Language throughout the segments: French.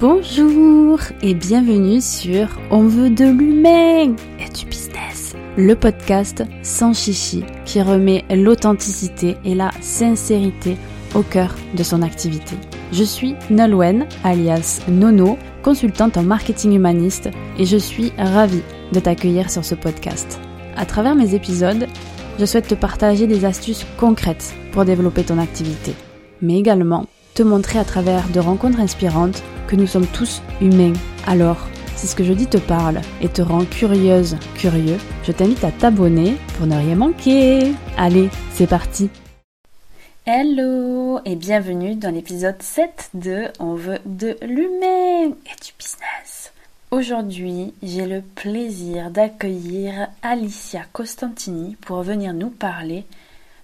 Bonjour et bienvenue sur On veut de l'humain et du business, le podcast sans chichi qui remet l'authenticité et la sincérité au cœur de son activité. Je suis Nolwenn, alias Nono, consultante en marketing humaniste et je suis ravie de t'accueillir sur ce podcast. À travers mes épisodes, je souhaite te partager des astuces concrètes pour développer ton activité, mais également te montrer à travers de rencontres inspirantes nous sommes tous humains. Alors, si ce que je dis te parle et te rend curieuse, curieux, je t'invite à t'abonner pour ne rien manquer. Allez, c'est parti Hello et bienvenue dans l'épisode 7 de On veut de l'humain et du business. Aujourd'hui, j'ai le plaisir d'accueillir Alicia Costantini pour venir nous parler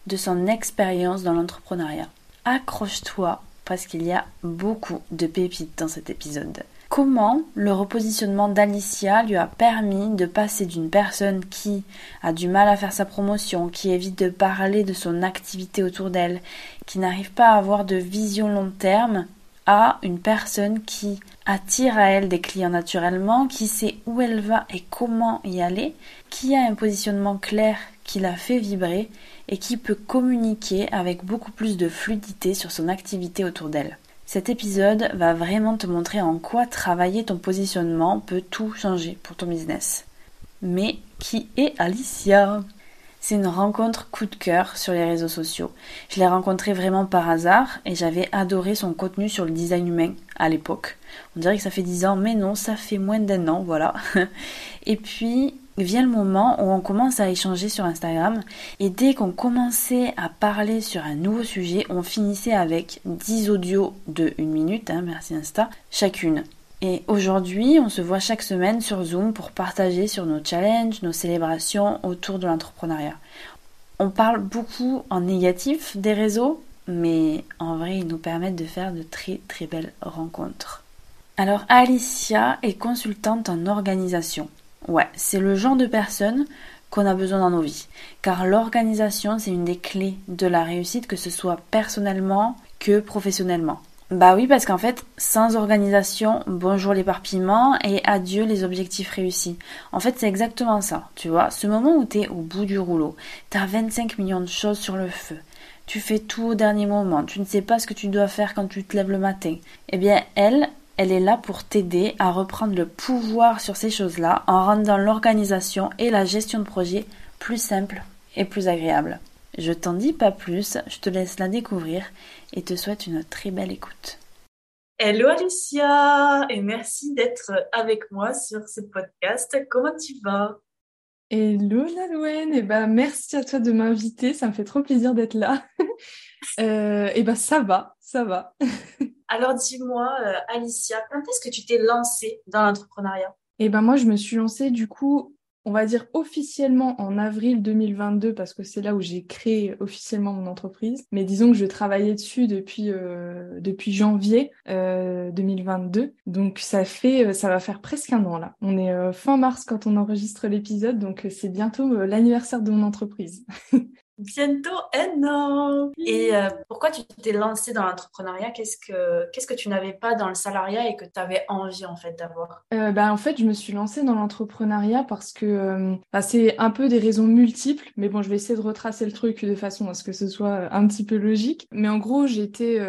de son expérience dans l'entrepreneuriat. Accroche-toi parce qu'il y a beaucoup de pépites dans cet épisode. Comment le repositionnement d'Alicia lui a permis de passer d'une personne qui a du mal à faire sa promotion, qui évite de parler de son activité autour d'elle, qui n'arrive pas à avoir de vision long terme, à une personne qui attire à elle des clients naturellement, qui sait où elle va et comment y aller, qui a un positionnement clair qui la fait vibrer et qui peut communiquer avec beaucoup plus de fluidité sur son activité autour d'elle. Cet épisode va vraiment te montrer en quoi travailler ton positionnement peut tout changer pour ton business. Mais qui est Alicia? C'est une rencontre coup de cœur sur les réseaux sociaux. Je l'ai rencontrée vraiment par hasard et j'avais adoré son contenu sur le design humain à l'époque. On dirait que ça fait dix ans, mais non, ça fait moins d'un an, voilà. Et puis, vient le moment où on commence à échanger sur Instagram et dès qu'on commençait à parler sur un nouveau sujet, on finissait avec 10 audios de 1 minute, hein, merci Insta, chacune. Et aujourd'hui, on se voit chaque semaine sur Zoom pour partager sur nos challenges, nos célébrations autour de l'entrepreneuriat. On parle beaucoup en négatif des réseaux, mais en vrai, ils nous permettent de faire de très très belles rencontres. Alors Alicia est consultante en organisation. Ouais, c'est le genre de personne qu'on a besoin dans nos vies. Car l'organisation, c'est une des clés de la réussite, que ce soit personnellement que professionnellement. Bah oui, parce qu'en fait, sans organisation, bonjour l'éparpillement et adieu les objectifs réussis. En fait, c'est exactement ça, tu vois. Ce moment où t'es au bout du rouleau, t'as 25 millions de choses sur le feu, tu fais tout au dernier moment, tu ne sais pas ce que tu dois faire quand tu te lèves le matin. Eh bien, elle, elle est là pour t'aider à reprendre le pouvoir sur ces choses-là en rendant l'organisation et la gestion de projet plus simple et plus agréable. Je t'en dis pas plus, je te laisse la découvrir et te souhaite une très belle écoute. Hello Alicia et merci d'être avec moi sur ce podcast. Comment tu vas? Hello Nalouen, et eh ben merci à toi de m'inviter, ça me fait trop plaisir d'être là. euh, et eh ben ça va, ça va. Alors dis-moi euh, Alicia, quand est-ce que tu t'es lancée dans l'entrepreneuriat? Et eh ben moi je me suis lancée du coup on va dire officiellement en avril 2022 parce que c'est là où j'ai créé officiellement mon entreprise. Mais disons que je travaillais dessus depuis euh, depuis janvier 2022. Euh, donc ça fait euh, ça va faire presque un an là. On est fin mars quand on enregistre l'épisode, donc c'est bientôt l'anniversaire de mon entreprise. Bientôt un an. Et euh, pourquoi tu t'es lancé dans l'entrepreneuriat? Qu'est-ce que qu'est-ce que tu n'avais pas dans le salariat et que tu avais envie en fait d'avoir? Euh, bah, en fait, je me suis lancée dans l'entrepreneuriat parce que euh, bah, c'est un peu des raisons multiples, mais bon, je vais essayer de retracer le truc de façon à ce que ce soit un petit peu logique. Mais en gros, j'étais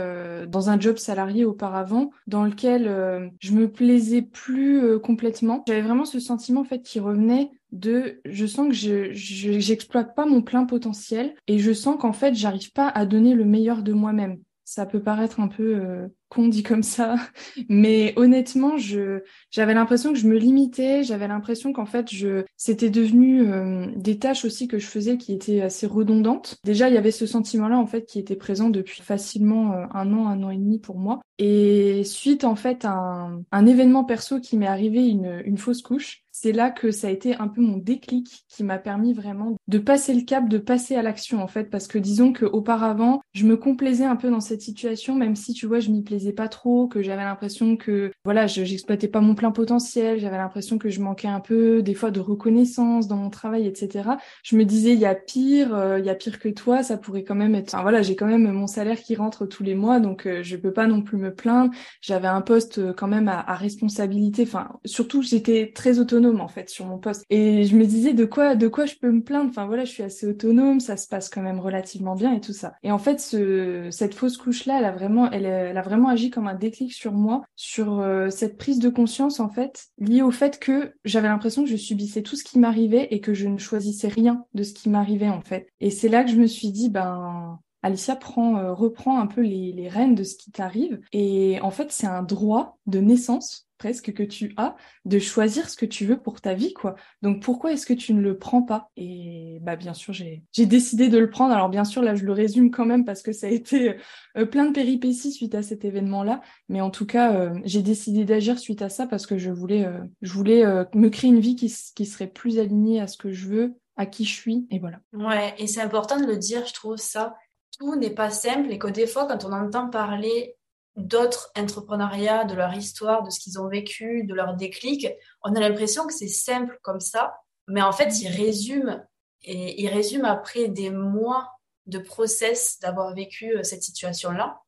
dans un job salarié auparavant dans lequel je me plaisais plus complètement. J'avais vraiment ce sentiment en fait qui revenait de je sens que je j'exploite pas mon plein potentiel et je sens qu'en fait j'arrive pas à donner le meilleur de moi-même. Ça peut paraître un peu euh, con dit comme ça, mais honnêtement, je j'avais l'impression que je me limitais, j'avais l'impression qu'en fait je c'était devenu euh, des tâches aussi que je faisais qui étaient assez redondantes. Déjà, il y avait ce sentiment-là en fait qui était présent depuis facilement euh, un an, un an et demi pour moi. Et suite en fait à un, un événement perso qui m'est arrivé une, une fausse couche, c'est là que ça a été un peu mon déclic qui m'a permis vraiment de passer le cap, de passer à l'action en fait, parce que disons que auparavant, je me complaisais un peu dans cette situation, même si tu vois, je m'y plaisais pas trop, que j'avais l'impression que voilà, je j'exploitais pas mon plein potentiel, j'avais l'impression que je manquais un peu des fois de reconnaissance dans mon travail, etc. Je me disais il y a pire, euh, il y a pire que toi, ça pourrait quand même être. Enfin voilà, j'ai quand même mon salaire qui rentre tous les mois, donc euh, je peux pas non plus me plaindre. J'avais un poste euh, quand même à, à responsabilité. Enfin surtout j'étais très autonome en fait sur mon poste et je me disais de quoi de quoi je peux me plaindre? Enfin voilà, je suis assez autonome, ça se passe quand même relativement bien et tout ça. Et en fait ce cette fausse couche là, elle a vraiment elle, a vraiment agi comme un déclic sur moi, sur euh, cette prise de conscience en fait, liée au fait que j'avais l'impression que je subissais tout ce qui m'arrivait et que je ne choisissais rien de ce qui m'arrivait en fait. Et c'est là que je me suis dit, ben Alicia prend, euh, reprend un peu les rênes de ce qui t'arrive. Et en fait, c'est un droit de naissance presque que tu as de choisir ce que tu veux pour ta vie quoi. Donc pourquoi est-ce que tu ne le prends pas? Et bah bien sûr, j'ai j'ai décidé de le prendre. Alors bien sûr, là je le résume quand même parce que ça a été euh, plein de péripéties suite à cet événement-là, mais en tout cas, euh, j'ai décidé d'agir suite à ça parce que je voulais euh, je voulais me créer une vie qui qui serait plus alignée à ce que je veux, à qui je suis et voilà. Ouais, et c'est important de le dire, je trouve ça. Tout n'est pas simple et que des fois quand on entend parler d'autres entrepreneuriats, de leur histoire, de ce qu'ils ont vécu, de leur déclic, on a l'impression que c'est simple comme ça, mais en fait, ils résument et ils résument après des mois de process d'avoir vécu euh, cette situation-là.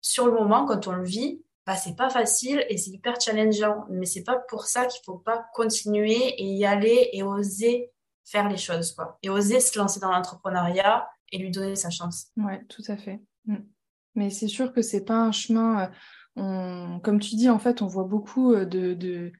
Sur le moment, quand on le vit, bah, c'est pas facile et c'est hyper challengeant, mais c'est pas pour ça qu'il faut pas continuer et y aller et oser faire les choses, quoi. Et oser se lancer dans l'entrepreneuriat et lui donner sa chance. Ouais, tout à fait. Mm. Mais c'est sûr que c'est pas un chemin. Euh, comme tu dis, en fait, on voit beaucoup euh, de, de,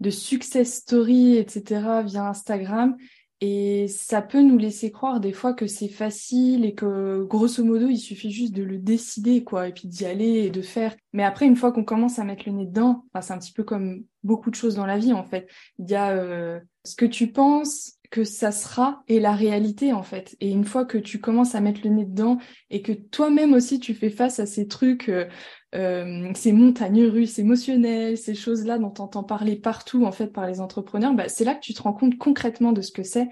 de success stories, etc. via Instagram. Et ça peut nous laisser croire des fois que c'est facile et que grosso modo il suffit juste de le décider quoi et puis d'y aller et de faire. Mais après une fois qu'on commence à mettre le nez dedans, c'est un petit peu comme beaucoup de choses dans la vie en fait. Il y a euh, ce que tu penses, que ça sera et la réalité en fait. Et une fois que tu commences à mettre le nez dedans et que toi-même aussi tu fais face à ces trucs, euh, euh, ces montagnes russes émotionnelles, ces choses-là dont tu entends parler partout en fait par les entrepreneurs, bah, c'est là que tu te rends compte concrètement de ce que c'est.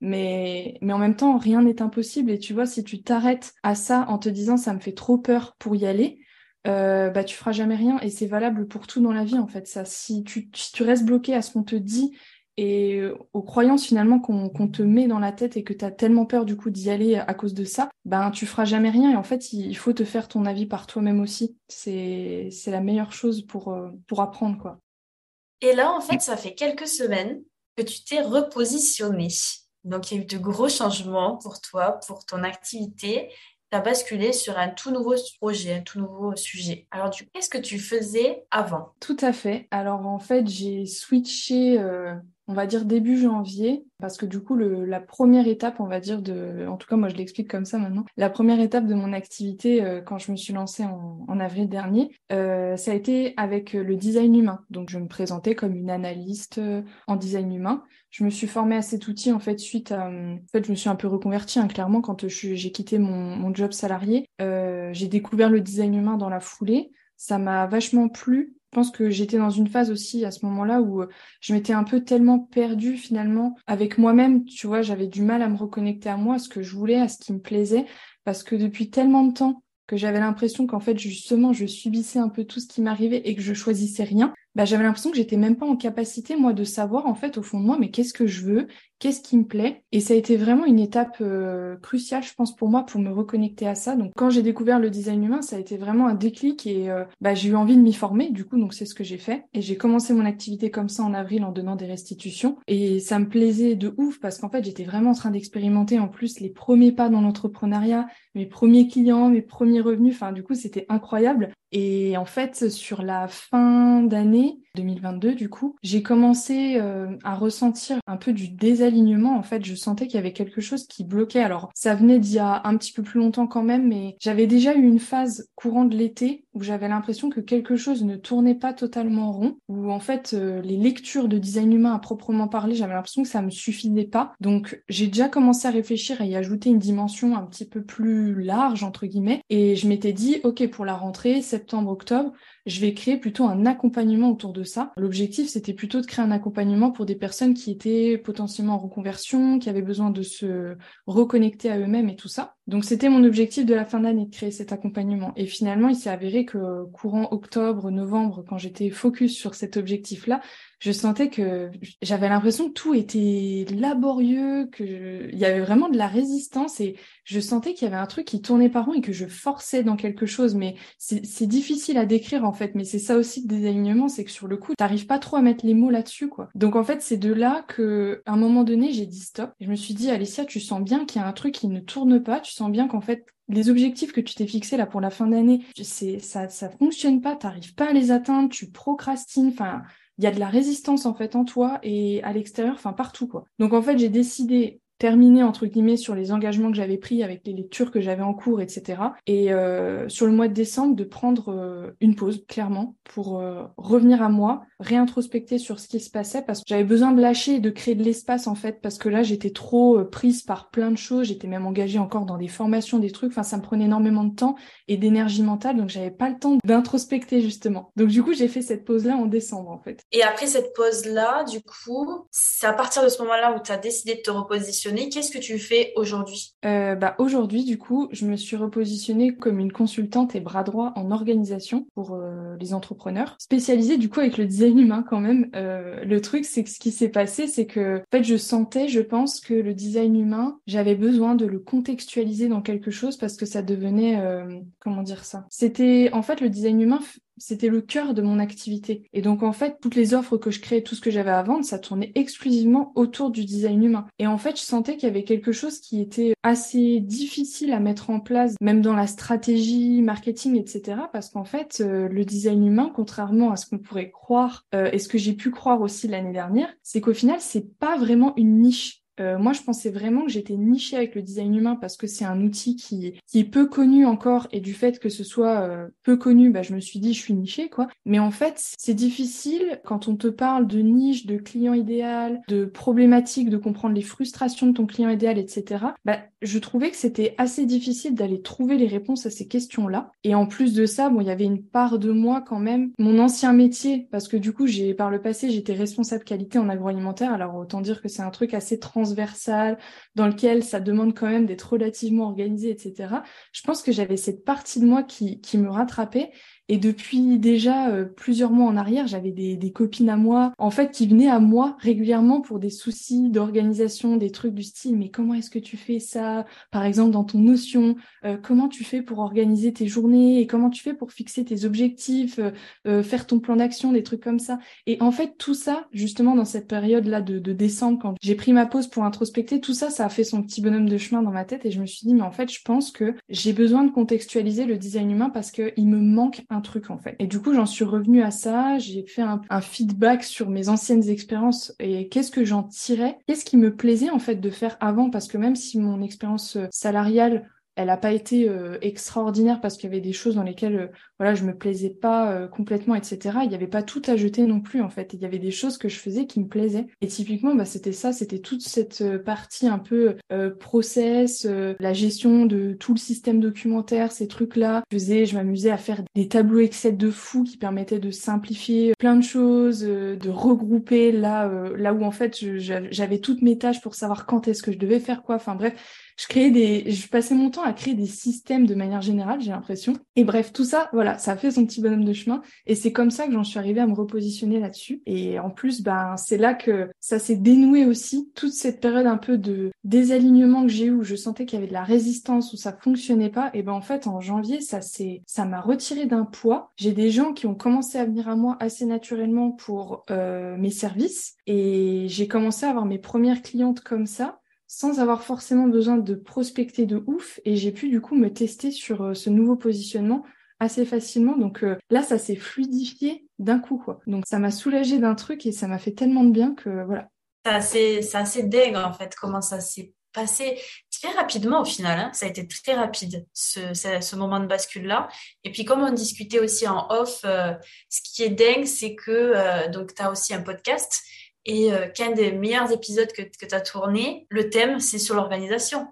Mais, mais en même temps, rien n'est impossible. Et tu vois, si tu t'arrêtes à ça en te disant ça me fait trop peur pour y aller, euh, bah tu feras jamais rien. Et c'est valable pour tout dans la vie en fait. Ça, si tu, si tu restes bloqué à ce qu'on te dit et aux croyances finalement qu'on te met dans la tête et que tu as tellement peur du coup d'y aller à cause de ça, ben tu feras jamais rien et en fait il faut te faire ton avis par toi-même aussi. C'est la meilleure chose pour, euh, pour apprendre quoi. Et là en fait ça fait quelques semaines que tu t'es repositionné. Donc il y a eu de gros changements pour toi, pour ton activité. Tu as basculé sur un tout nouveau projet, un tout nouveau sujet. Alors, qu'est-ce que tu faisais avant? Tout à fait. Alors, en fait, j'ai switché euh, on va dire début janvier, parce que du coup, le, la première étape, on va dire, de, en tout cas, moi je l'explique comme ça maintenant, la première étape de mon activité euh, quand je me suis lancée en, en avril dernier, euh, ça a été avec le design humain. Donc, je me présentais comme une analyste euh, en design humain. Je me suis formée à cet outil, en fait, suite à... En fait, je me suis un peu reconvertie, hein, clairement, quand j'ai quitté mon, mon, job salarié. j'ai découvert le design humain dans la foulée. Ça m'a vachement plu je pense que j'étais dans une phase aussi à ce moment-là où euh, je m'étais un peu tellement perdue finalement avec moi-même, tu vois, j'avais du mal à me reconnecter à moi, à ce que je voulais, à ce qui me plaisait, parce que depuis tellement de temps que j'avais l'impression qu'en fait justement je subissais un peu tout ce qui m'arrivait et que je choisissais rien, bah, j'avais l'impression que j'étais même pas en capacité moi de savoir en fait au fond de moi mais qu'est-ce que je veux, qu'est-ce qui me plaît. Et ça a été vraiment une étape euh, cruciale je pense pour moi pour me reconnecter à ça. Donc quand j'ai découvert le design humain, ça a été vraiment un déclic et euh, bah, j'ai eu envie de m'y former du coup donc c'est ce que j'ai fait. Et j'ai commencé mon activité comme ça en avril en donnant des restitutions. Et ça me plaisait de ouf parce qu'en fait j'étais vraiment en train d'expérimenter en plus les premiers pas dans l'entrepreneuriat, mes premiers clients, mes premiers revenus, enfin du coup c'était incroyable. Et en fait, sur la fin d'année 2022, du coup, j'ai commencé euh, à ressentir un peu du désalignement. En fait, je sentais qu'il y avait quelque chose qui bloquait. Alors, ça venait d'il y a un petit peu plus longtemps quand même, mais j'avais déjà eu une phase courant de l'été où j'avais l'impression que quelque chose ne tournait pas totalement rond, où en fait, euh, les lectures de design humain à proprement parler, j'avais l'impression que ça me suffisait pas. Donc, j'ai déjà commencé à réfléchir et y ajouter une dimension un petit peu plus large, entre guillemets, et je m'étais dit, OK, pour la rentrée, septembre-octobre, je vais créer plutôt un accompagnement autour de ça. L'objectif, c'était plutôt de créer un accompagnement pour des personnes qui étaient potentiellement en reconversion, qui avaient besoin de se reconnecter à eux-mêmes et tout ça. Donc c'était mon objectif de la fin d'année de créer cet accompagnement. Et finalement, il s'est avéré que courant octobre, novembre, quand j'étais focus sur cet objectif-là, je sentais que j'avais l'impression que tout était laborieux, que il y avait vraiment de la résistance et je sentais qu'il y avait un truc qui tournait par rond et que je forçais dans quelque chose. Mais c'est difficile à décrire en fait. Mais c'est ça aussi le désalignement, c'est que sur le coup, t'arrives pas trop à mettre les mots là-dessus quoi. Donc en fait, c'est de là que à un moment donné, j'ai dit stop. je me suis dit, Alicia, tu sens bien qu'il y a un truc qui ne tourne pas. Tu sens bien qu'en fait les objectifs que tu t'es fixés là pour la fin d'année, c'est ça ça fonctionne pas, t'arrives pas à les atteindre, tu procrastines, enfin il y a de la résistance en fait en toi et à l'extérieur, enfin partout quoi. Donc en fait j'ai décidé terminer entre guillemets sur les engagements que j'avais pris avec les lectures que j'avais en cours, etc. Et euh, sur le mois de décembre, de prendre euh, une pause, clairement, pour euh, revenir à moi, réintrospecter sur ce qui se passait, parce que j'avais besoin de lâcher et de créer de l'espace en fait, parce que là j'étais trop prise par plein de choses, j'étais même engagée encore dans des formations, des trucs, enfin ça me prenait énormément de temps et d'énergie mentale, donc j'avais pas le temps d'introspecter justement. Donc du coup j'ai fait cette pause là en décembre en fait. Et après cette pause là, du coup, c'est à partir de ce moment-là où tu as décidé de te repositionner Qu'est-ce que tu fais aujourd'hui? Euh, bah, Aujourd'hui, du coup, je me suis repositionnée comme une consultante et bras droit en organisation pour euh, les entrepreneurs, spécialisée du coup avec le design humain quand même. Euh, le truc, c'est que ce qui s'est passé, c'est que en fait, je sentais, je pense que le design humain, j'avais besoin de le contextualiser dans quelque chose parce que ça devenait, comment dire ça? C'était en fait le design humain c'était le cœur de mon activité. Et donc en fait, toutes les offres que je créais, tout ce que j'avais à vendre, ça tournait exclusivement autour du design humain. Et en fait, je sentais qu'il y avait quelque chose qui était assez difficile à mettre en place, même dans la stratégie, marketing, etc. Parce qu'en fait, euh, le design humain, contrairement à ce qu'on pourrait croire, euh, et ce que j'ai pu croire aussi l'année dernière, c'est qu'au final, c'est pas vraiment une niche. Euh, moi, je pensais vraiment que j'étais nichée avec le design humain parce que c'est un outil qui, qui est peu connu encore et du fait que ce soit euh, peu connu, bah, je me suis dit je suis nichée quoi. Mais en fait, c'est difficile quand on te parle de niche, de client idéal, de problématiques, de comprendre les frustrations de ton client idéal, etc. Bah, je trouvais que c'était assez difficile d'aller trouver les réponses à ces questions-là. Et en plus de ça, bon, il y avait une part de moi quand même, mon ancien métier, parce que du coup, j'ai par le passé, j'étais responsable qualité en agroalimentaire. Alors autant dire que c'est un truc assez trans transversal, dans lequel ça demande quand même d'être relativement organisé, etc. Je pense que j'avais cette partie de moi qui, qui me rattrapait et depuis déjà euh, plusieurs mois en arrière, j'avais des, des, copines à moi, en fait, qui venaient à moi régulièrement pour des soucis d'organisation, des trucs du style, mais comment est-ce que tu fais ça? Par exemple, dans ton notion, euh, comment tu fais pour organiser tes journées et comment tu fais pour fixer tes objectifs, euh, faire ton plan d'action, des trucs comme ça? Et en fait, tout ça, justement, dans cette période-là de, de décembre, quand j'ai pris ma pause pour introspecter, tout ça, ça a fait son petit bonhomme de chemin dans ma tête et je me suis dit, mais en fait, je pense que j'ai besoin de contextualiser le design humain parce qu'il me manque truc en fait. Et du coup, j'en suis revenue à ça, j'ai fait un, un, feedback sur mes anciennes expériences et qu'est-ce que j'en tirais, qu'est-ce qui me plaisait en fait de faire avant? Parce que même si mon expérience euh, salariale elle n'a pas été euh, extraordinaire parce qu'il y avait des choses dans lesquelles euh, voilà je me plaisais pas euh, complètement etc il n'y avait pas tout à jeter non plus en fait. Il y avait des choses que je faisais qui me plaisaient. Et typiquement bah, c'était ça c'était toute cette partie un peu process la gestion de tout le système documentaire ces trucs là je faisais je m'amusais à faire des tableaux Excel de fou qui permettaient de simplifier plein de choses de regrouper là là où en fait j'avais toutes mes tâches pour savoir quand est-ce que je devais faire quoi. Enfin bref je créais des, je passais mon temps à créer des systèmes de manière générale, j'ai l'impression. Et bref, tout ça, voilà, ça a fait son petit bonhomme de chemin. Et c'est comme ça que j'en suis arrivée à me repositionner là-dessus. Et en plus, ben, c'est là que ça s'est dénoué aussi, toute cette période un peu de désalignement que j'ai eu où je sentais qu'il y avait de la résistance, où ça fonctionnait pas. Et ben, en fait, en janvier, ça s'est, ça m'a retiré d'un poids. J'ai des gens qui ont commencé à venir à moi assez naturellement pour euh, mes services. Et j'ai commencé à avoir mes premières clientes comme ça sans avoir forcément besoin de prospecter de ouf et j'ai pu du coup me tester sur euh, ce nouveau positionnement assez facilement. Donc euh, là, ça s'est fluidifié d'un coup, quoi. Donc ça m'a soulagé d'un truc et ça m'a fait tellement de bien que voilà. C'est assez, c'est assez en fait comment ça s'est passé très rapidement au final. Hein. Ça a été très rapide ce, moment de bascule là. Et puis comme on discutait aussi en off, euh, ce qui est dingue, c'est que tu as aussi un podcast et euh, qu'un des meilleurs épisodes que, que tu as tourné, le thème, c'est sur l'organisation.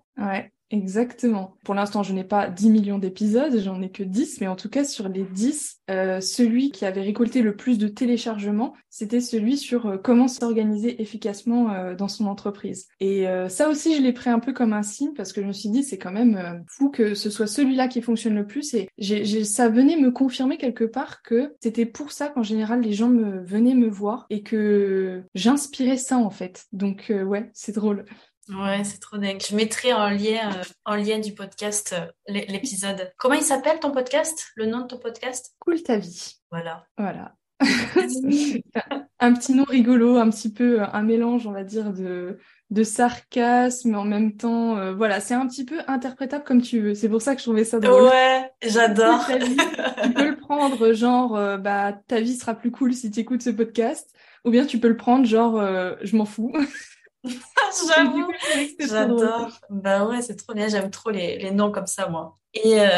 Exactement. Pour l'instant, je n'ai pas 10 millions d'épisodes, j'en ai que 10, mais en tout cas, sur les 10, euh, celui qui avait récolté le plus de téléchargements, c'était celui sur euh, comment s'organiser efficacement euh, dans son entreprise. Et ça aussi, je l'ai pris un peu comme un signe parce que je me suis dit, c'est quand même fou que ce soit celui-là qui fonctionne le plus. Et j'ai, ça venait me confirmer quelque part que c'était pour ça qu'en général, les gens me venaient me voir et que j'inspirais ça en fait. Donc ouais, c'est drôle. Ouais, c'est trop dingue. Je mettrai en lien, euh, en lien du podcast euh, l'épisode. Comment il s'appelle ton podcast? Le nom de ton podcast? Cool ta vie. Voilà. Voilà. un petit nom rigolo, un petit peu un mélange, on va dire, de, de sarcasme, mais en même temps, euh, voilà, c'est un petit peu interprétable comme tu veux. C'est pour ça que je trouvais ça drôle. Ouais, j'adore. tu peux le prendre genre, bah, ta vie sera plus cool si tu écoutes ce podcast, ou bien tu peux le prendre genre, je m'en fous. J'avoue, j'adore. Bah ouais, c'est trop bien. J'aime trop les, les, noms comme ça, moi. Et euh,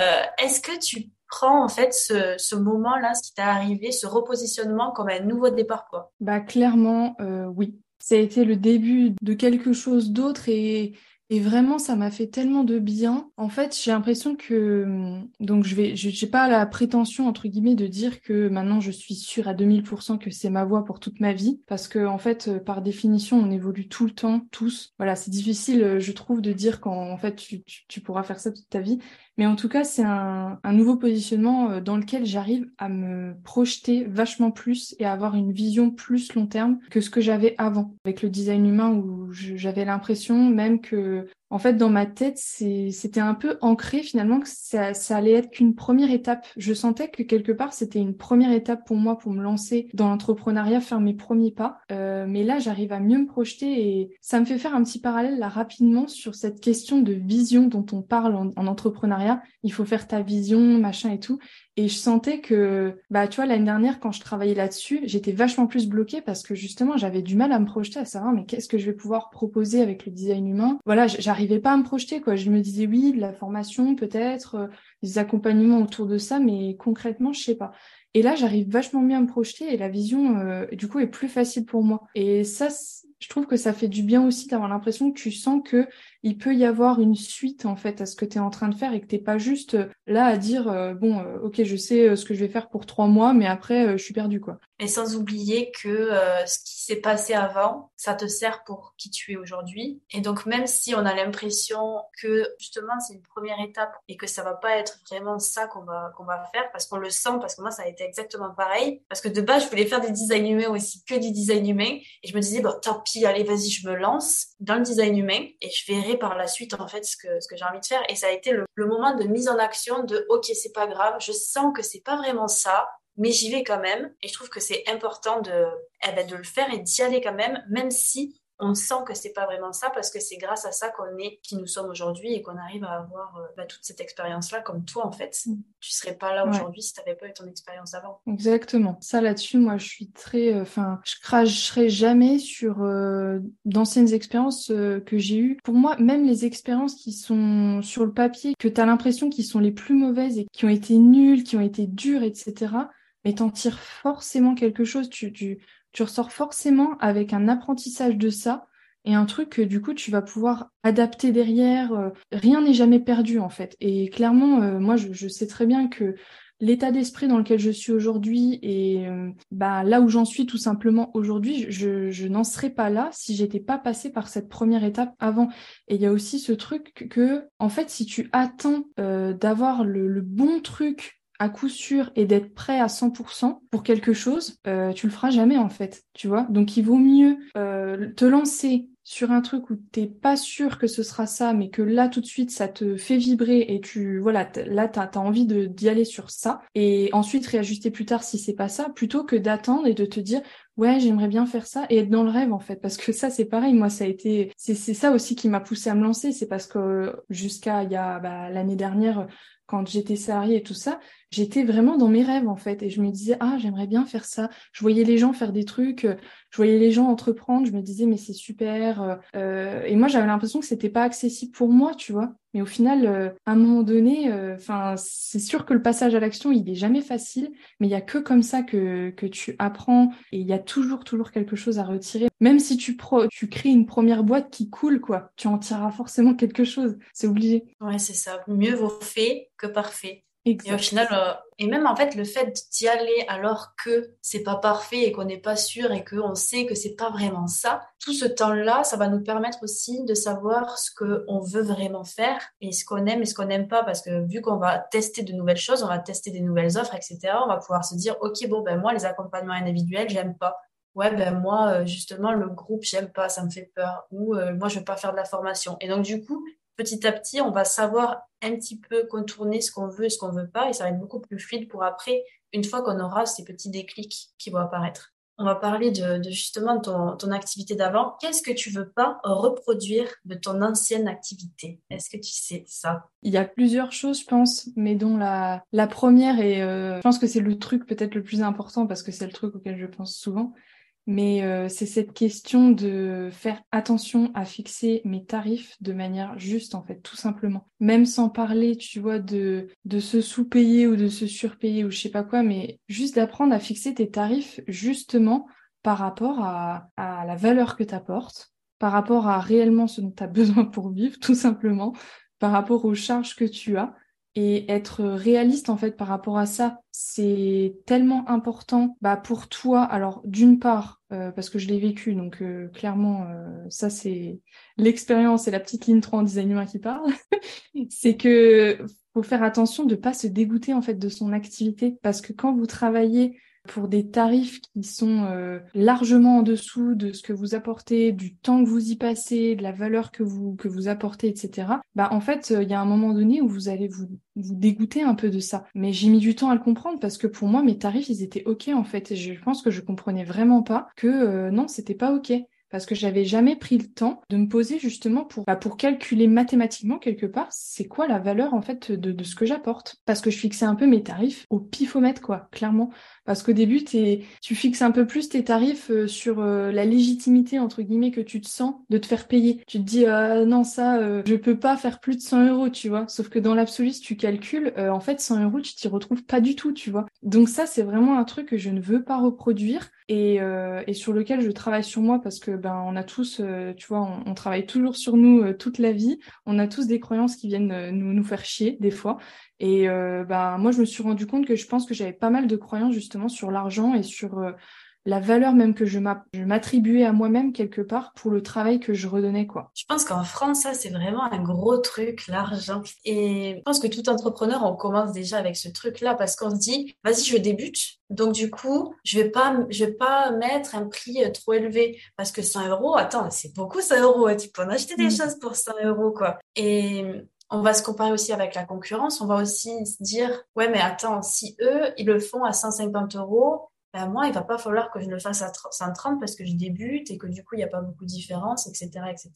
est-ce que tu prends en fait ce, ce moment-là, ce qui t'est arrivé, ce repositionnement comme un nouveau départ, quoi? Bah clairement, euh, oui. Ça a été le début de quelque chose d'autre et et vraiment, ça m'a fait tellement de bien. En fait, j'ai l'impression que, hum, donc je vais, j'ai pas la prétention, entre guillemets, de dire que maintenant je suis sûre à 2000% que c'est ma voie pour toute ma vie. Parce que, en fait, euh, par définition, on évolue tout le temps, tous. Voilà, c'est difficile, euh, je trouve, de dire qu'en en fait, tu, tu pourras faire ça toute ta vie. Mais en tout cas, c'est un, nouveau positionnement euh, dans lequel j'arrive à me projeter vachement plus et à avoir une vision plus long terme que ce que j'avais avant. Avec le design humain où j'avais l'impression même que en fait, dans ma tête, c'était un peu ancré finalement que ça, ça allait être qu'une première étape. Je sentais que quelque part, c'était une première étape pour moi pour me lancer dans l'entrepreneuriat, faire mes premiers pas. Euh, mais là, j'arrive à mieux me projeter et ça me fait faire un petit parallèle là rapidement sur cette question de vision dont on parle en, en entrepreneuriat. Il faut faire ta vision, machin et tout. Et je sentais que, bah, tu l'année dernière, quand je travaillais là-dessus, j'étais vachement plus bloquée parce que justement, j'avais du mal à me projeter, à savoir, mais qu'est-ce que je vais pouvoir proposer avec le design humain? Voilà, j'arrivais pas à me projeter, quoi. Je me disais, oui, de la formation, peut-être, euh, des accompagnements autour de ça, mais concrètement, je sais pas. Et là, j'arrive vachement mieux à me projeter et la vision, euh, du coup, est plus facile pour moi. Et ça, je trouve que ça fait du bien aussi d'avoir l'impression que tu sens que il peut y avoir une suite en fait à ce que tu es en train de faire et que t'es pas juste euh, là à dire euh, bon euh, ok je sais ce que je vais faire pour trois mois mais après je suis perdu quoi. Et sans oublier que ce qui s'est passé avant ça te sert pour qui tu es aujourd'hui. Et donc même si on a l'impression que justement c'est une première étape et que ça va pas être vraiment ça qu'on va qu'on va faire parce qu'on le sent parce que moi ça a été exactement pareil. Parce que de base je voulais faire des design humains aussi que du design humain. Et je me disais bon tant pis allez vas-y je me lance dans le design humain et je verrai par la suite en fait ce que, ce que j'ai envie de faire. Et ça a été le, moment de mise en action de ok, c'est pas grave, je sens que c'est pas vraiment ça, mais j'y vais quand même. Et je trouve que c'est important de, eh ben, de le faire et d'y aller quand même, même si on sent que c'est pas vraiment ça parce que c'est grâce à ça qu'on est qui nous sommes aujourd'hui et qu'on arrive à avoir euh, bah, toute cette expérience là comme toi en fait. Mm. tu serais pas là aujourd'hui si tu n'avais pas eu ton expérience avant. Exactement. Ça là-dessus moi je suis très euh, enfin je cracherai jamais sur euh, d'anciennes expériences que j'ai eues. Pour moi même les expériences qui sont sur le papier que tu as l'impression qu'ils sont les plus mauvaises et qui ont été nulles qui ont été dures etc mais t'en tires forcément quelque chose. Tu, tu tu ressors forcément avec un apprentissage de ça et un truc que du coup tu vas pouvoir adapter derrière. Euh, rien n'est jamais perdu en fait. Et clairement, euh, moi je, sais très bien que l'état d'esprit dans lequel je suis aujourd'hui et euh, bah là où j'en suis tout simplement aujourd'hui, je, je n'en serais pas là si j'étais pas passée par cette première étape avant. Et il y a aussi ce truc que en fait si tu attends d'avoir le bon truc à coup sûr et d'être prêt à 100% pour quelque chose, euh, tu le feras jamais en fait, tu vois. Donc il vaut mieux euh, te lancer sur un truc où t'es pas sûr que ce sera ça, mais que là tout de suite ça te fait vibrer et tu voilà là t'as as envie de d'y aller sur ça et ensuite réajuster plus tard si c'est pas ça, plutôt que d'attendre et de te dire ouais j'aimerais bien faire ça et être dans le rêve en fait. Parce que ça c'est pareil. Moi ça a été c'est c'est ça aussi qui m'a poussé à me lancer. C'est parce que jusqu'à il y a bah, l'année dernière quand j'étais salariée et tout ça j'étais vraiment dans mes rêves en fait et je me disais ah j'aimerais bien faire ça. Je voyais les gens faire des trucs, euh, je voyais les gens entreprendre, je me disais mais c'est super. Euh, euh, et moi j'avais l'impression que c'était pas accessible pour moi, tu vois. Mais au final, à un moment donné, enfin c'est sûr que le passage à l'action il est jamais facile, mais il y a que comme ça que que tu apprends et il y a toujours toujours quelque chose à retirer. Même si tu pro tu crées une première boîte qui coule quoi, tu en tireras forcément quelque chose. C'est obligé. Ouais c'est ça. Mieux vaut fait que parfait. Et au final, euh, et même en fait, le fait d'y aller alors que c'est pas parfait et qu'on n'est pas sûr et qu'on sait que c'est pas vraiment ça, tout ce temps-là, ça va nous permettre aussi de savoir ce qu'on veut vraiment faire et ce qu'on aime et ce qu'on n'aime pas. Parce que vu qu'on va tester de nouvelles choses, on va tester des nouvelles offres, etc., on va pouvoir se dire, OK, bon, ben moi, les accompagnements individuels, j'aime pas ouais ben moi euh, justement le groupe j'aime pas ça me fait peur ou euh, moi je veux pas faire de la formation et donc du coup petit à petit, on va savoir un petit peu contourner ce qu'on veut et ce qu'on veut pas, et ça va être beaucoup plus fluide pour après, une fois qu'on aura ces petits déclics qui vont apparaître. On va parler de, justement ton, ton activité d'avant. Qu'est-ce que tu veux pas reproduire de ton ancienne activité? Est-ce que tu sais ça? Il y a plusieurs choses, je pense, mais dont la, la première, et euh, je pense que c'est le truc peut-être le plus important parce que c'est le truc auquel je pense souvent, mais euh, c'est cette question de faire attention à fixer mes tarifs de manière juste, en fait, tout simplement. Même sans parler, tu vois, de, de se sous-payer ou de se surpayer ou je sais pas quoi, mais juste d'apprendre à fixer tes tarifs justement par rapport à, à la valeur que tu apportes, par rapport à réellement ce dont tu as besoin pour vivre, tout simplement, par rapport aux charges que tu as et être réaliste en fait par rapport à ça, c'est tellement important bah, pour toi. Alors d'une part, euh, parce que je l'ai vécu, donc euh, clairement, euh, ça c'est l'expérience et la petite ligne 3 en design humain qui parle, c'est que faut faire attention de pas se dégoûter en fait de son activité, parce que quand vous travaillez pour des tarifs qui sont euh, largement en dessous de ce que vous apportez, du temps que vous y passez, de la valeur que vous que vous apportez, etc. Bah en fait, euh, il y a un moment donné où vous allez vous vous dégoûter un peu de ça. Mais j'ai mis du temps à le comprendre parce que pour moi mes tarifs ils étaient ok en fait et je pense que je comprenais vraiment pas que euh, non c'était pas ok parce que j'avais jamais pris le temps de me poser justement pour bah, pour calculer mathématiquement quelque part c'est quoi la valeur en fait de, ce que j'apporte. Parce que je fixais un peu mes tarifs au pifomètre quoi clairement. Parce qu'au début tu fixes un peu plus tes tarifs euh, sur euh, la légitimité entre guillemets que tu te sens de te faire payer. Tu te dis euh, non ça je peux pas faire plus de 100 euros tu vois. Sauf que dans l'absolu si tu calcules en fait 100 euros tu t'y retrouves pas du tout tu vois. Donc ça c'est vraiment un truc que je ne veux pas reproduire et, et sur lequel je travaille sur moi parce que ben on a tous, euh, tu vois, on, travaille toujours sur nous euh, toute la vie. On a tous des croyances qui viennent euh, nous, nous faire chier des fois. Et ben moi, je me suis rendu compte que je pense que j'avais pas mal de croyances justement sur l'argent et sur la valeur même que je m'attribuais à moi-même quelque part pour le travail que je redonnais quoi. Je pense qu'en France ça c'est vraiment un gros truc l'argent et je pense que tout entrepreneur on commence déjà avec ce truc là parce qu'on se dit vas-y je débute donc du coup je vais pas je vais pas mettre un prix euh, trop élevé parce que 100 euros attends c'est beaucoup 100 euros hein. tu peux en acheter des mm. choses pour 100 euros quoi et on va se comparer aussi avec la concurrence. On va aussi se dire, ouais, mais attends, si eux, ils le font à 150 euros, ben moi, il va pas falloir que je le fasse à 130 parce que je débute et que du coup, il n'y a pas beaucoup de différence, etc., etc.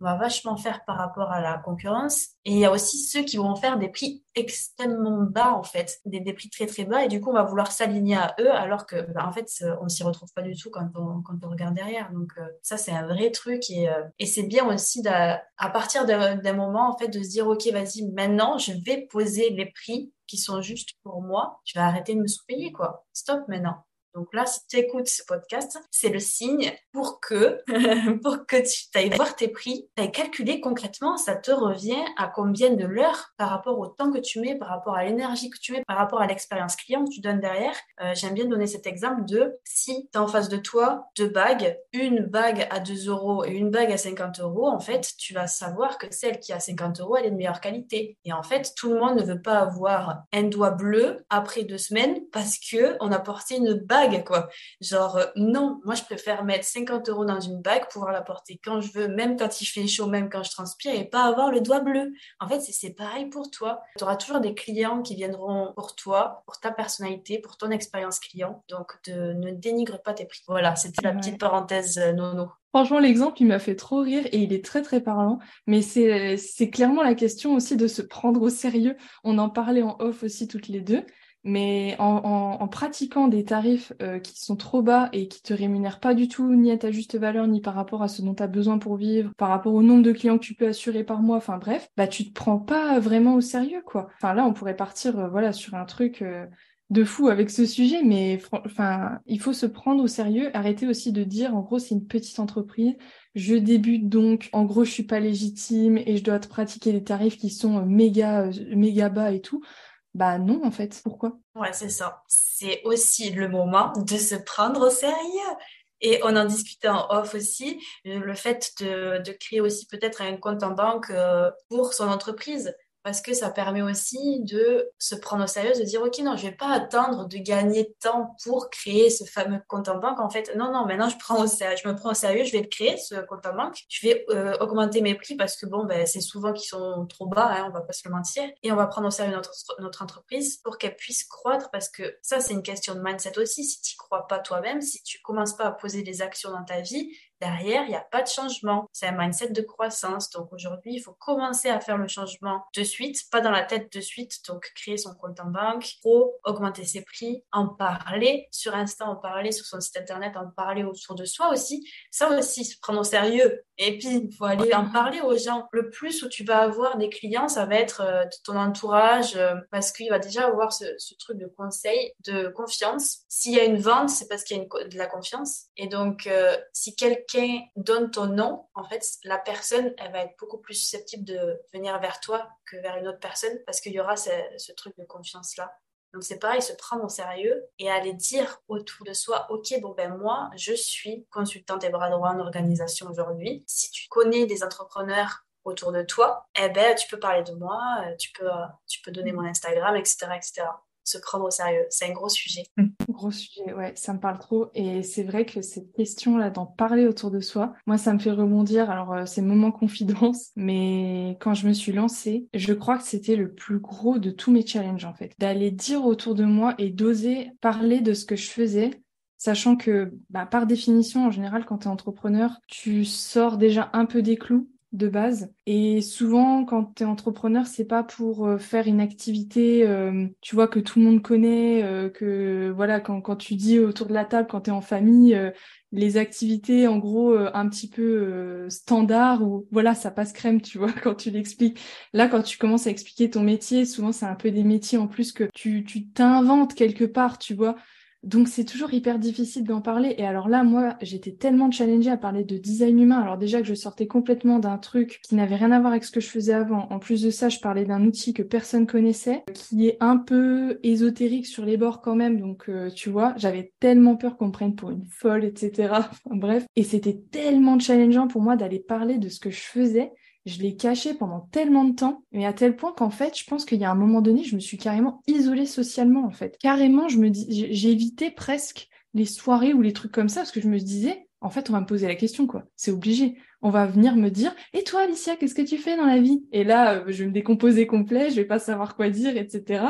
On va vachement faire par rapport à la concurrence. Et il y a aussi ceux qui vont faire des prix extrêmement bas, en fait, des, des prix très, très bas. Et du coup, on va vouloir s'aligner à eux alors que, ben, en fait, on s'y retrouve pas du tout quand on, quand on regarde derrière. Donc, euh, ça, c'est un vrai truc. Et, euh, et c'est bien aussi à partir d'un moment, en fait, de se dire, OK, vas-y, maintenant, je vais poser les prix qui sont justes pour moi. Je vais arrêter de me sous-payer, quoi. Stop maintenant. Donc là, si tu écoutes ce podcast, c'est le signe pour que, pour que tu ailles voir tes prix, tu ailles calculer concrètement, ça te revient à combien de l'heure par rapport au temps que tu mets, par rapport à l'énergie que tu mets, par rapport à l'expérience client que tu donnes derrière. Euh, J'aime bien donner cet exemple de si tu as en face de toi deux bagues, une bague à 2 euros et une bague à 50 euros, en fait, tu vas savoir que celle qui a 50 euros, elle est de meilleure qualité. Et en fait, tout le monde ne veut pas avoir un doigt bleu après deux semaines parce que on a porté une bague quoi. Genre, euh, non, moi, je préfère mettre 50 euros dans une bague, pouvoir la porter quand je veux, même quand il fait chaud, même quand je transpire, et pas avoir le doigt bleu. En fait, c'est pareil pour toi. Tu auras toujours des clients qui viendront pour toi, pour ta personnalité, pour ton expérience client. Donc, de, ne dénigre pas tes prix. Voilà, c'était la petite parenthèse euh, nono. Franchement, l'exemple, il m'a fait trop rire et il est très très parlant. Mais c'est clairement la question aussi de se prendre au sérieux. On en parlait en off aussi toutes les deux. Mais en, pratiquant des tarifs euh, qui sont trop bas et qui te rémunèrent pas du tout, ni à ta juste valeur, ni par rapport à ce dont tu as besoin pour vivre, par rapport au nombre de clients que tu peux assurer par mois, enfin bref, bah tu te prends pas vraiment au sérieux, quoi. Enfin là, on pourrait partir, euh, voilà, sur un truc euh, de fou avec ce sujet, mais enfin, il faut se prendre au sérieux, arrêter aussi de dire, en gros, c'est une petite entreprise, je débute donc, en gros, je suis pas légitime et je dois te pratiquer des tarifs qui sont méga, méga bas et tout. Bah non, en fait. Pourquoi? Ouais, c'est ça. C'est aussi le moment de se prendre au sérieux. Et on en discutait en off aussi, le fait de, de créer aussi peut-être un compte en banque euh, pour son entreprise parce que ça permet aussi de se prendre au sérieux, de dire ok non, je vais pas attendre de gagner de temps pour créer ce fameux compte en banque. En fait, non non, maintenant je me prends au sérieux, je vais le créer ce compte en banque. Je vais euh, augmenter mes prix parce que bon ben c'est souvent qu'ils sont trop bas, hein, on va pas se le mentir, et on va prendre au sérieux notre notre entreprise pour qu'elle puisse croître parce que ça c'est une question de mindset aussi. Si tu crois pas toi-même, si tu commences pas à poser des actions dans ta vie, derrière, il n'y a pas de changement. C'est un mindset de croissance. Donc aujourd'hui, il faut commencer à faire le changement de suite, pas dans la tête de suite. Donc créer son compte en banque, pro, augmenter ses prix, en parler sur Insta, en parler sur son site internet, en parler autour de soi aussi. Ça aussi, se prendre au sérieux. Et puis, il faut aller en parler aux gens. Le plus où tu vas avoir des clients, ça va être euh, ton entourage, euh, parce qu'il va déjà avoir ce, truc de conseil, de confiance. S'il y a une vente, c'est parce qu'il y a de la confiance. Et donc, euh, si quelqu'un donne ton nom, en fait, la personne, elle va être beaucoup plus susceptible de venir vers toi que vers une autre personne parce qu'il y aura ce, truc de confiance-là. Donc c'est pareil, se prendre au sérieux et aller dire autour de soi, ok, bon ben moi, je suis consultante et bras droit en organisation aujourd'hui. Si tu connais des entrepreneurs autour de toi, eh ben tu peux parler de moi, euh, tu peux, euh, tu peux donner mon Instagram, etc., etc se prendre au sérieux. C'est un gros sujet. Mmh. Gros sujet, ouais, ça me parle trop. Et c'est vrai que cette question-là d'en parler autour de soi, moi, ça me fait rebondir. Alors, euh, c'est moment confidence, mais quand je me suis lancée, je crois que c'était le plus gros de tous mes challenges, en fait. D'aller dire autour de moi et d'oser parler de ce que je faisais sachant que bah, par définition, en général, quand tu es entrepreneur, tu sors déjà un peu des clous de base. Et souvent, quand tu entrepreneur, c'est pas pour euh, faire une activité, euh, tu vois, que tout le monde connaît, euh, que voilà, quand, quand tu dis autour de la table, quand tu es en famille, les activités, en gros, un petit peu standard ou voilà, ça passe crème, tu vois, quand tu l'expliques. Là, quand tu commences à expliquer ton métier, souvent, c'est un peu des métiers en plus que tu t'inventes quelque part, tu vois. Donc c'est toujours hyper difficile d'en parler. Et alors là, moi, j'étais tellement challengée à parler de design humain. Alors déjà que je sortais complètement d'un truc qui n'avait rien à voir avec ce que je faisais avant. En plus de ça, je parlais d'un outil que personne connaissait, qui est un peu ésotérique sur les bords quand même. Donc euh, tu vois, j'avais tellement peur qu'on me prenne pour une folle, etc. Enfin, bref. Et c'était tellement challengeant pour moi d'aller parler de ce que je faisais je l'ai caché pendant tellement de temps, mais à tel point qu'en fait, je pense qu'il y a un moment donné, je me suis carrément isolée socialement, en fait. Carrément, je me j'ai évité presque les soirées ou les trucs comme ça, parce que je me disais, en fait, on va me poser la question, quoi. C'est obligé. On va venir me dire, et toi, Alicia, qu'est-ce que tu fais dans la vie? Et là, euh, je vais me décomposer complet, je vais pas savoir quoi dire, etc.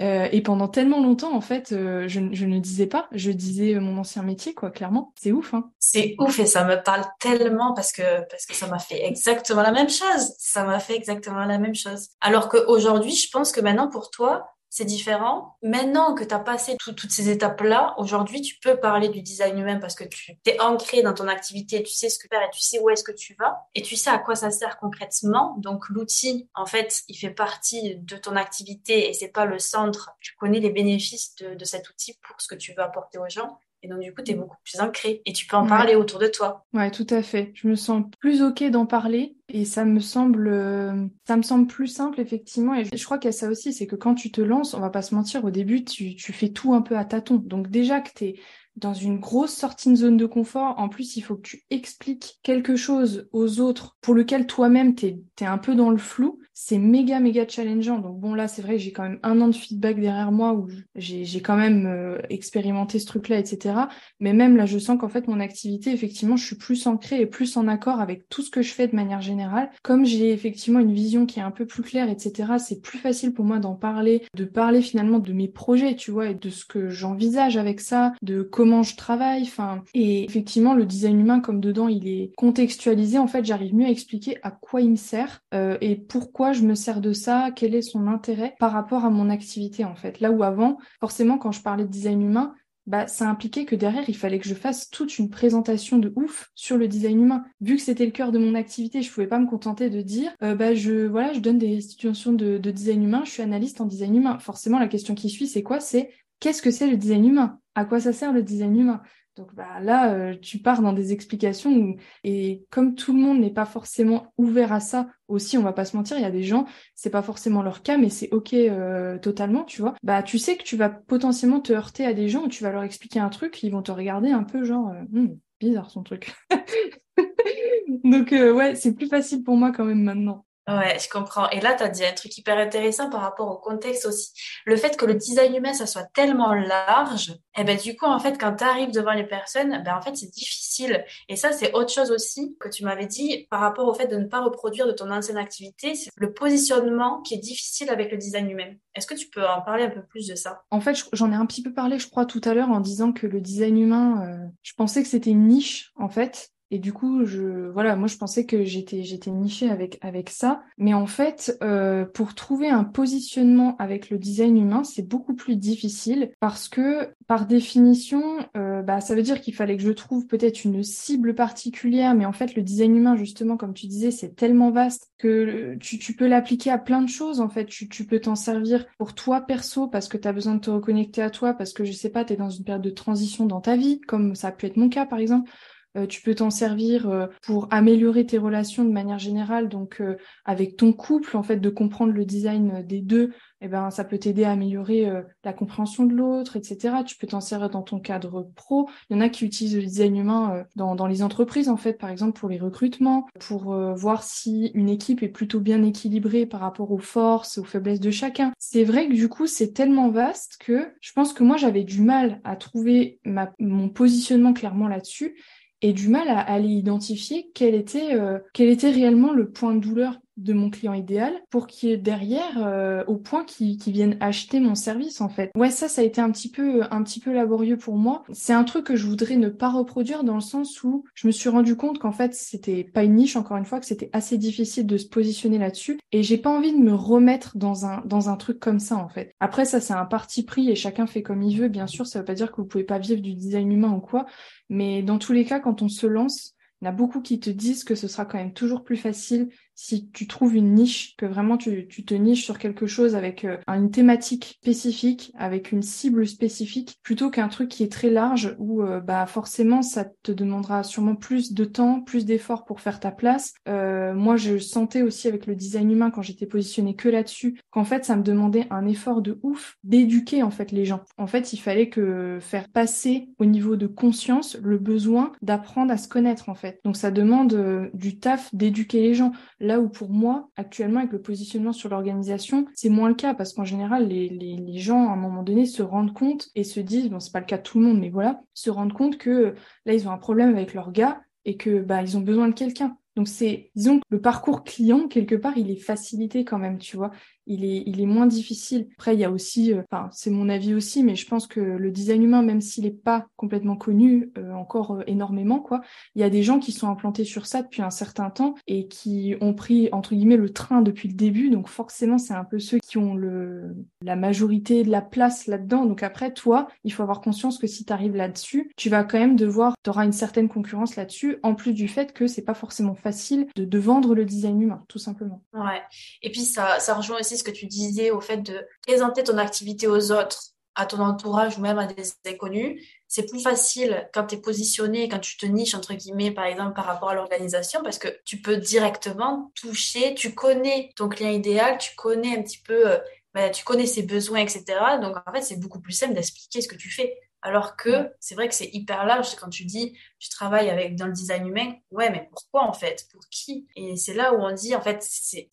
Euh, et pendant tellement longtemps, en fait, euh, je, ne disais pas, je disais mon ancien métier, quoi, clairement. C'est ouf, hein. C'est ouf et ça me parle tellement parce que, parce que ça m'a fait exactement la même chose. Ça m'a fait exactement la même chose. Alors qu'aujourd'hui, je pense que maintenant, pour toi, c'est différent. Maintenant que tu as passé toutes ces étapes-là, aujourd'hui, tu peux parler du design humain parce que tu t'es ancré dans ton activité, tu sais ce que faire et tu sais où est-ce que tu vas et tu sais à quoi ça sert concrètement. Donc l'outil, en fait, il fait partie de ton activité et c'est pas le centre. Tu connais les bénéfices de, de cet outil pour ce que tu veux apporter aux gens. Et donc, du coup, tu es beaucoup plus ancré et tu peux en parler autour de toi. Ouais, tout à fait. Je me sens plus OK d'en parler et ça me semble, euh, ça me semble plus simple, effectivement. Et je crois qu'il y a ça aussi, c'est que quand tu te lances, on va pas se mentir, au début, tu, tu fais tout un peu à tâtons. Donc, déjà que tu es dans une grosse sortie de zone de confort. En plus, il faut que tu expliques quelque chose aux autres pour lequel toi-même, tu es, un peu dans le flou. C'est méga, méga challengeant. Donc bon, là, c'est vrai j'ai quand même un an de feedback derrière moi où j'ai quand même euh, expérimenté ce truc-là, etc. Mais même là, je sens qu'en fait, mon activité, effectivement, je suis plus ancrée et plus en accord avec tout ce que je fais de manière générale. Comme j'ai effectivement une vision qui est un peu plus claire, etc., c'est plus facile pour moi d'en parler, de parler finalement de mes projets, tu vois, et de ce que j'envisage avec ça, de comment comment je travaille. Enfin, et effectivement, le design humain, comme dedans, il est contextualisé. En fait, j'arrive mieux à expliquer à quoi il me sert euh, et pourquoi je me sers de ça, quel est son intérêt par rapport à mon activité en fait. Là où avant, forcément, quand je parlais de design humain, bah, ça impliquait que derrière, il fallait que je fasse toute une présentation de ouf sur le design humain. Vu que c'était le cœur de mon activité, je pouvais pas me contenter de dire, euh, bah, je, voilà, je donne des situations de design humain, je suis analyste en design humain. Forcément, la question qui suit, c'est quoi? C'est qu'est-ce que c'est le design humain? À quoi ça sert le design humain? Donc bah, là, euh, tu pars dans des explications et comme tout le monde n'est pas forcément ouvert à ça, aussi, on va pas se mentir, il y a des gens, c'est pas forcément leur cas, mais c'est ok euh, totalement, tu vois. Bah tu sais que tu vas potentiellement te heurter à des gens où tu vas leur expliquer un truc, ils vont te regarder un peu genre euh, hmm, bizarre son truc. Donc ouais, c'est plus facile pour moi quand même maintenant. Ouais, je comprends. Et là, tu as dit un truc hyper intéressant par rapport au contexte aussi. Le fait que le design humain, ça soit tellement large, eh ben du coup, en fait, quand tu arrives devant les personnes, ben en fait, c'est difficile. Et ça, c'est autre chose aussi que tu m'avais dit par rapport au fait de ne pas reproduire de ton ancienne activité, c'est le positionnement qui est difficile avec le design humain. Est-ce que tu peux en parler un peu plus de ça? En fait, j'en ai un petit peu parlé, je crois, tout à l'heure en disant que le design humain, euh, je pensais que c'était une niche, en fait. Et du coup, je, voilà, moi je pensais que j'étais, j'étais nichée avec avec ça, mais en fait, euh, pour trouver un positionnement avec le design humain, c'est beaucoup plus difficile parce que par définition, euh, bah ça veut dire qu'il fallait que je trouve peut-être une cible particulière, mais en fait le design humain justement, comme tu disais, c'est tellement vaste que tu, tu peux l'appliquer à plein de choses. En fait, tu, tu peux t'en servir pour toi perso parce que tu as besoin de te reconnecter à toi, parce que je sais pas, tu es dans une période de transition dans ta vie, comme ça a pu être mon cas par exemple euh, tu peux t'en servir euh, pour améliorer tes relations de manière générale, donc euh, avec ton couple, en fait, de comprendre le design des deux, eh ben, ça peut t'aider à améliorer la compréhension de l'autre, etc. Tu peux t'en servir dans ton cadre pro. Il y en a qui utilisent le design humain dans, dans les entreprises, en fait, par exemple, pour les recrutements, pour voir si une équipe est plutôt bien équilibrée par rapport aux forces, aux faiblesses de chacun. C'est vrai que du coup, c'est tellement vaste que je pense que moi, j'avais du mal à trouver ma, mon positionnement clairement là-dessus et du mal à aller identifier quel était, euh, quel était réellement le point de douleur de mon client idéal pour qu'il y ait derrière euh, au point qu'il vienne viennent acheter mon service en fait. Ouais, ça ça a été un petit peu un petit peu laborieux pour moi. C'est un truc que je voudrais ne pas reproduire dans le sens où je me suis rendu compte qu'en fait, c'était pas une niche encore une fois que c'était assez difficile de se positionner là-dessus et j'ai pas envie de me remettre dans un dans un truc comme ça en fait. Après ça c'est un parti pris et chacun fait comme il veut bien sûr, ça veut pas dire que vous pouvez pas vivre du design humain ou quoi, mais dans tous les cas quand on se lance, il y en a beaucoup qui te disent que ce sera quand même toujours plus facile si tu trouves une niche, que vraiment tu, tu te niches sur quelque chose avec euh, une thématique spécifique, avec une cible spécifique, plutôt qu'un truc qui est très large où euh, bah forcément ça te demandera sûrement plus de temps, plus d'efforts pour faire ta place. Euh, moi, je sentais aussi avec le design humain quand j'étais positionnée que là-dessus, qu'en fait ça me demandait un effort de ouf d'éduquer en fait les gens. En fait, il fallait que faire passer au niveau de conscience le besoin d'apprendre à se connaître en fait. Donc ça demande du taf d'éduquer les gens Là où pour moi, actuellement, avec le positionnement sur l'organisation, c'est moins le cas parce qu'en général, les, les, gens, à un moment donné, se rendent compte et se disent, bon, c'est pas le cas de tout le monde, mais voilà, se rendent compte que là, ils ont un problème avec leur gars et que bah ils ont besoin de quelqu'un. Donc c'est, disons, le parcours client quelque part, il est facilité quand même, tu vois il est, moins difficile. Après, il y a aussi, euh, enfin, c'est mon avis aussi, mais je pense que le design humain, même s'il n'est pas complètement connu euh, encore euh, énormément, quoi, il y a des gens qui sont implantés sur ça depuis un certain temps et qui ont pris, entre guillemets, le train depuis le début. Donc forcément, c'est un peu ceux qui ont le, la majorité de la place là-dedans. Donc après, toi, il faut avoir conscience que si tu arrives là-dessus, tu vas quand même devoir, tu auras une certaine concurrence là-dessus, en plus du fait que c'est pas forcément facile de, de vendre le design humain, tout simplement. Ouais. Et puis ça, ça rejoint aussi ce que tu disais au fait de présenter ton activité aux autres, à ton entourage ou même à des inconnus. C'est plus facile quand tu es positionné, quand tu te niches, entre guillemets, par exemple, par rapport à l'organisation, parce que tu peux directement toucher, tu connais ton client idéal, tu connais un petit peu, euh, ben, tu connais ses besoins, etc. Donc, en fait, c'est beaucoup plus simple d'expliquer ce que tu fais. Alors que c'est vrai que c'est hyper large quand tu dis tu travailles avec dans le design humain. Ouais, mais pourquoi en fait? Pour qui? Et c'est là où on dit en fait c'est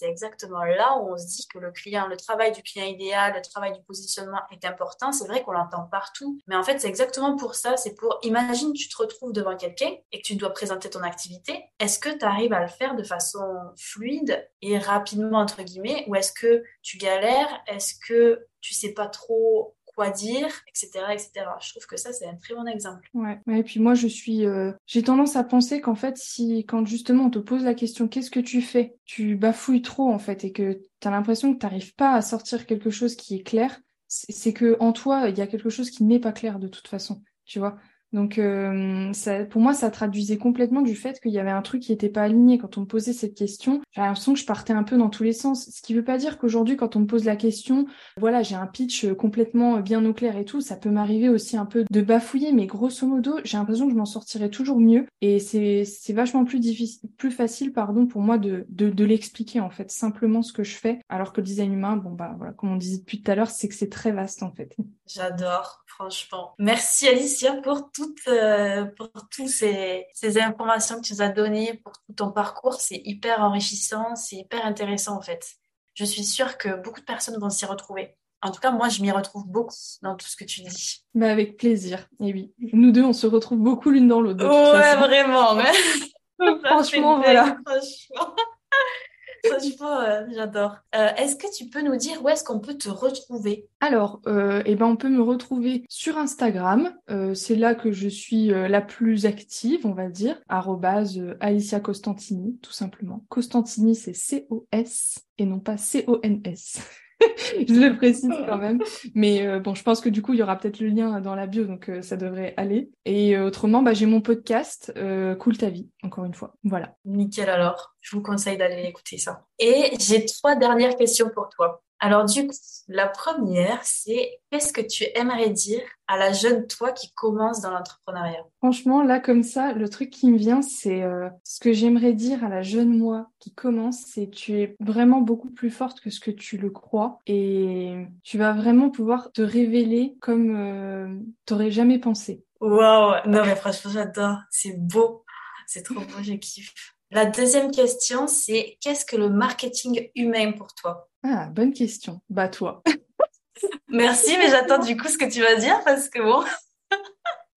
exactement là où on se dit que le client, le travail du client idéal, le travail du positionnement est important. C'est vrai qu'on l'entend partout, mais en fait c'est exactement pour ça. C'est pour imagine tu te retrouves devant quelqu'un et que tu dois présenter ton activité. Est-ce que tu arrives à le faire de façon fluide et rapidement entre guillemets, ou est-ce que tu galères? Est-ce que tu sais pas trop quoi dire, etc., etc. Je trouve que ça, c'est un très bon exemple. Ouais. et puis moi, je suis, euh, j'ai tendance à penser qu'en fait, si quand justement on te pose la question, qu'est-ce que tu fais, tu bafouilles trop en fait, et que tu as l'impression que tu n'arrives pas à sortir quelque chose qui est clair, c'est que en toi, il y a quelque chose qui n'est pas clair de toute façon. Tu vois, donc, euh, ça, pour moi, ça traduisait complètement du fait qu'il y avait un truc qui n'était pas aligné. Quand on me posait cette question, j'avais l'impression que je partais un peu dans tous les sens. Ce qui ne veut pas dire qu'aujourd'hui, quand on me pose la question, voilà, j'ai un pitch complètement bien au clair et tout, ça peut m'arriver aussi un peu de bafouiller, mais grosso modo, j'ai l'impression que je m'en sortirais toujours mieux. Et c'est vachement plus difficile, plus facile, pardon, pour moi de, de, de l'expliquer, en fait, simplement ce que je fais. Alors que le design humain, bon, bah, voilà, comme on disait depuis tout à l'heure, c'est que c'est très vaste, en fait. J'adore, franchement. Merci Alicia pour tout euh, pour toutes ces, ces, informations que tu nous as données, pour tout ton parcours. C'est hyper enrichissant, c'est hyper intéressant en fait. Je suis sûre que beaucoup de personnes vont s'y retrouver. En tout cas, moi, je m'y retrouve beaucoup dans tout ce que tu dis. Bah avec plaisir. Et oui, nous deux, on se retrouve beaucoup l'une dans l'autre. Ouais, vraiment. Franchement, voilà. Franchement. Franchement, euh, j'adore. Euh, est-ce que tu peux nous dire où est-ce qu'on peut te retrouver? Alors, euh, eh ben, on peut me retrouver sur Instagram. c'est là que je suis la plus active, on va dire. Alicia Costantini, tout simplement. Costantini, c'est C-O-S et non pas C-O-N-S. je le précise quand même. Mais euh, bon, je pense que du coup, il y aura peut-être le lien dans la bio, donc euh, ça devrait aller. Et euh, autrement, bah, j'ai mon podcast, Cool ta vie, encore une fois. Voilà. Nickel alors. Je vous conseille d'aller écouter ça. Et j'ai trois dernières questions pour toi. Alors du coup, la première, c'est qu'est-ce que tu aimerais dire à la jeune toi qui commence dans l'entrepreneuriat? Franchement, là comme ça, le truc qui me vient, c'est euh, ce que j'aimerais dire à la jeune moi qui commence, c'est tu es vraiment beaucoup plus forte que ce que tu le crois et tu vas vraiment pouvoir te révéler comme euh, tu n'aurais jamais pensé. Waouh, non mais franchement j'adore, c'est beau, c'est trop beau, je kiffe. La deuxième question, c'est qu'est-ce que le marketing humain pour toi? Ah, bonne question. Bah toi. Merci, mais j'attends du coup ce que tu vas dire parce que bon.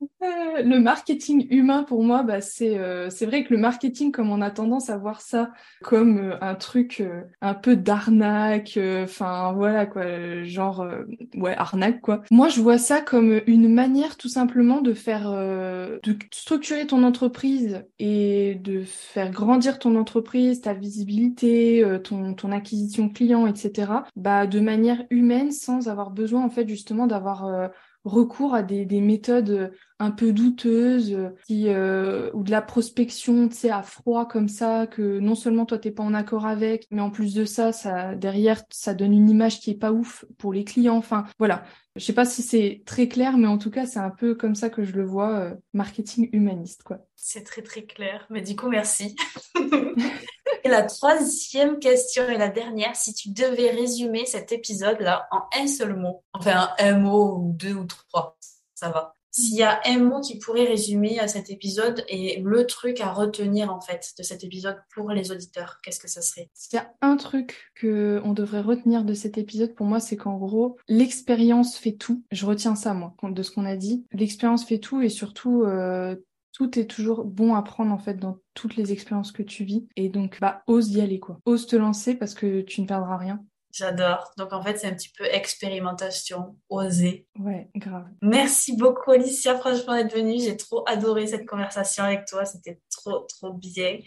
Euh, le marketing humain pour moi, bah, c'est euh, c'est vrai que le marketing, comme on a tendance à voir ça comme euh, un truc un peu d'arnaque, enfin voilà quoi, genre ouais arnaque quoi. Moi, je vois ça comme une manière tout simplement de faire de structurer ton entreprise et de faire grandir ton entreprise, ta visibilité, ton ton acquisition client, etc. Bah de manière humaine, sans avoir besoin en fait justement d'avoir recours à des, des méthodes euh, un peu douteuses euh, qui, euh, ou de la prospection tu sais à froid comme ça que non seulement toi t'es pas en accord avec mais en plus de ça ça derrière ça donne une image qui est pas ouf pour les clients. Enfin voilà. Je sais pas si c'est très clair mais en tout cas c'est un peu comme ça que je le vois marketing humaniste quoi. C'est très très clair. Mais du coup merci Et la troisième question et la dernière, si tu devais résumer cet épisode-là en un seul mot, enfin un mot ou deux ou trois, ça va. S'il y a un mot qui pourrait résumer à cet épisode et le truc à retenir en fait de cet épisode pour les auditeurs, qu'est-ce que ça serait? S'il y a un truc que on devrait retenir de cet épisode pour moi, c'est qu'en gros, l'expérience fait tout. Je retiens ça moi de ce qu'on a dit. L'expérience fait tout et surtout euh, tout est toujours bon à prendre en fait dans toutes les expériences que tu vis. Et donc, bah, ose y aller quoi. Ose te lancer parce que tu ne perdras rien. J'adore. Donc en fait, c'est un petit peu expérimentation, oser. Ouais, grave. Merci beaucoup Alicia, franchement d'être venue. J'ai trop adoré cette conversation avec toi. C'était trop, trop bien.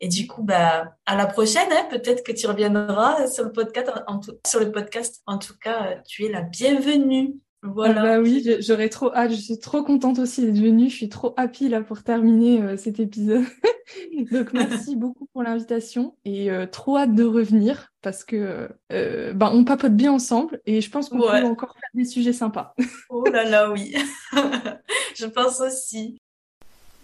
Et du coup, bah, à la prochaine. Hein. Peut-être que tu reviendras sur le podcast. En tout, sur le podcast. En tout cas, tu es la bienvenue. Voilà. Ah bah oui, j'aurais trop hâte. Je suis trop contente aussi d'être venue. Je suis trop happy là pour terminer euh, cet épisode. Donc merci beaucoup pour l'invitation et euh, trop hâte de revenir parce que euh, bah, on papote bien ensemble et je pense qu'on peut encore faire des sujets sympas. oh là là, oui. je pense aussi.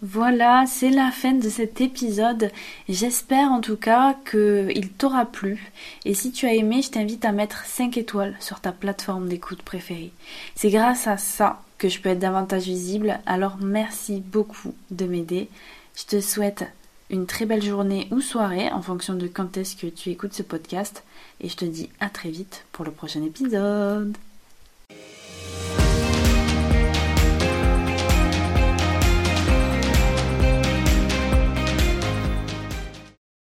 Voilà, c'est la fin de cet épisode. J'espère en tout cas qu'il t'aura plu. Et si tu as aimé, je t'invite à mettre 5 étoiles sur ta plateforme d'écoute préférée. C'est grâce à ça que je peux être davantage visible. Alors merci beaucoup de m'aider. Je te souhaite une très belle journée ou soirée en fonction de quand est-ce que tu écoutes ce podcast. Et je te dis à très vite pour le prochain épisode.